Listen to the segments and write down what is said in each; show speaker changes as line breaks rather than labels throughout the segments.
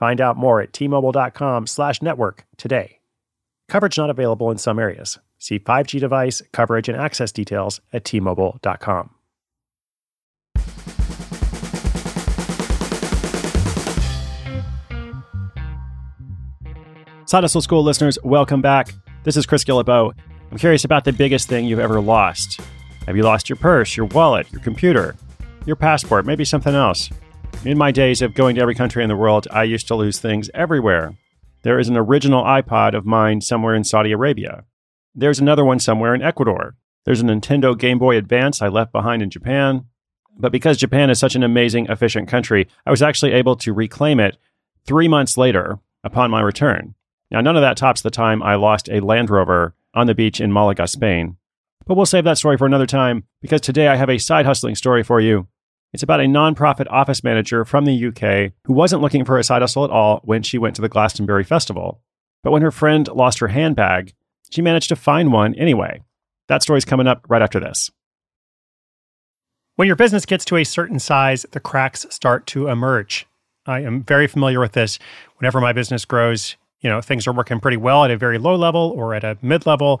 Find out more at tmobile.com slash network today. Coverage not available in some areas. See 5G device, coverage, and access details at tmobile.com. Side Hustle School listeners, welcome back. This is Chris Guillebeau. I'm curious about the biggest thing you've ever lost. Have you lost your purse, your wallet, your computer, your passport, maybe something else? In my days of going to every country in the world, I used to lose things everywhere. There is an original iPod of mine somewhere in Saudi Arabia. There's another one somewhere in Ecuador. There's a Nintendo Game Boy Advance I left behind in Japan. But because Japan is such an amazing, efficient country, I was actually able to reclaim it three months later upon my return. Now, none of that tops the time I lost a Land Rover on the beach in Malaga, Spain. But we'll save that story for another time because today I have a side hustling story for you it's about a nonprofit office manager from the UK who wasn't looking for a side hustle at all when she went to the Glastonbury Festival. But when her friend lost her handbag, she managed to find one anyway. That story's coming up right after this. When your business gets to a certain size, the cracks start to emerge. I am very familiar with this. Whenever my business grows, you know, things are working pretty well at a very low level or at a mid level,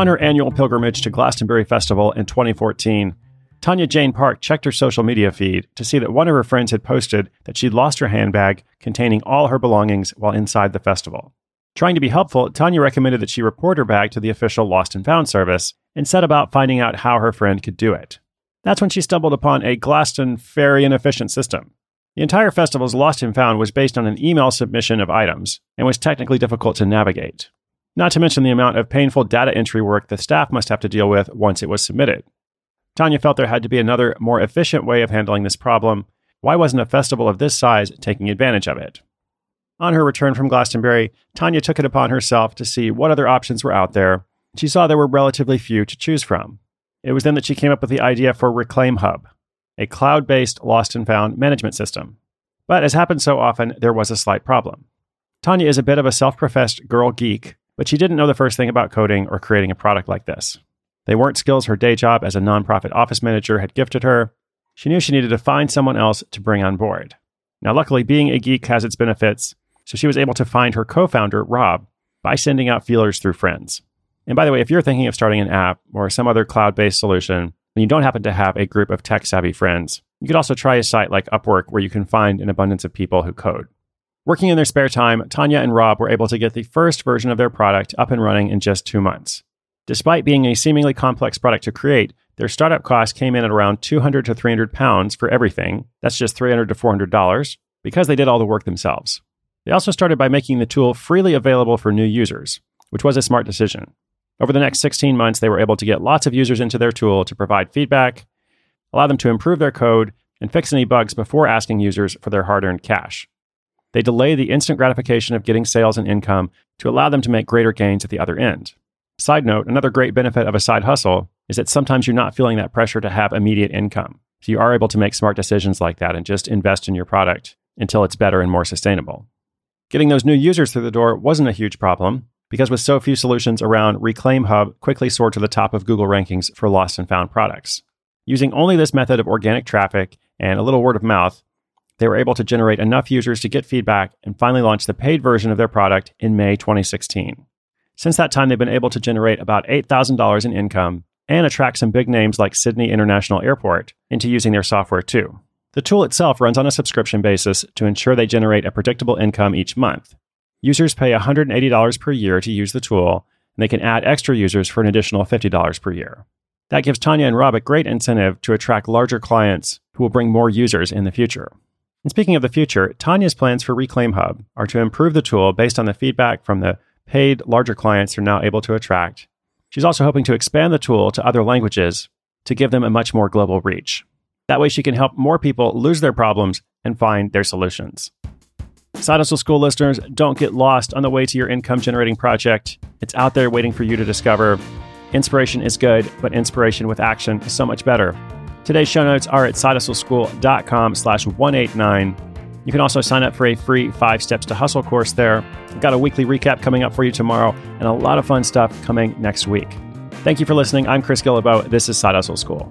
On her annual pilgrimage to Glastonbury Festival in 2014, Tanya Jane Park checked her social media feed to see that one of her friends had posted that she'd lost her handbag containing all her belongings while inside the festival. Trying to be helpful, Tanya recommended that she report her bag to the official Lost and Found service and set about finding out how her friend could do it. That's when she stumbled upon a Glaston very inefficient system. The entire festival's Lost and Found was based on an email submission of items and was technically difficult to navigate not to mention the amount of painful data entry work the staff must have to deal with once it was submitted. Tanya felt there had to be another, more efficient way of handling this problem. Why wasn't a festival of this size taking advantage of it? On her return from Glastonbury, Tanya took it upon herself to see what other options were out there. She saw there were relatively few to choose from. It was then that she came up with the idea for Reclaim Hub, a cloud based lost and found management system. But as happens so often, there was a slight problem. Tanya is a bit of a self professed girl geek but she didn't know the first thing about coding or creating a product like this. They weren't skills her day job as a nonprofit office manager had gifted her. She knew she needed to find someone else to bring on board. Now, luckily, being a geek has its benefits, so she was able to find her co founder, Rob, by sending out feelers through friends. And by the way, if you're thinking of starting an app or some other cloud based solution, and you don't happen to have a group of tech savvy friends, you could also try a site like Upwork where you can find an abundance of people who code. Working in their spare time, Tanya and Rob were able to get the first version of their product up and running in just two months. Despite being a seemingly complex product to create, their startup cost came in at around 200 to 300 pounds for everything. That's just 300 to 400 dollars because they did all the work themselves. They also started by making the tool freely available for new users, which was a smart decision. Over the next 16 months, they were able to get lots of users into their tool to provide feedback, allow them to improve their code, and fix any bugs before asking users for their hard earned cash. They delay the instant gratification of getting sales and income to allow them to make greater gains at the other end. Side note another great benefit of a side hustle is that sometimes you're not feeling that pressure to have immediate income. So you are able to make smart decisions like that and just invest in your product until it's better and more sustainable. Getting those new users through the door wasn't a huge problem because with so few solutions around, Reclaim Hub quickly soared to the top of Google rankings for lost and found products. Using only this method of organic traffic and a little word of mouth, they were able to generate enough users to get feedback and finally launch the paid version of their product in May 2016. Since that time, they've been able to generate about $8,000 in income and attract some big names like Sydney International Airport into using their software too. The tool itself runs on a subscription basis to ensure they generate a predictable income each month. Users pay $180 per year to use the tool, and they can add extra users for an additional $50 per year. That gives Tanya and Rob a great incentive to attract larger clients who will bring more users in the future. And speaking of the future, Tanya's plans for Reclaim Hub are to improve the tool based on the feedback from the paid larger clients they're now able to attract. She's also hoping to expand the tool to other languages to give them a much more global reach. That way, she can help more people lose their problems and find their solutions. Side Hustle School listeners, don't get lost on the way to your income generating project. It's out there waiting for you to discover. Inspiration is good, but inspiration with action is so much better. Today's show notes are at sidehustleschool.com slash 189. You can also sign up for a free five steps to hustle course there. I've got a weekly recap coming up for you tomorrow and a lot of fun stuff coming next week. Thank you for listening. I'm Chris Guillebeau. This is Side Hustle School.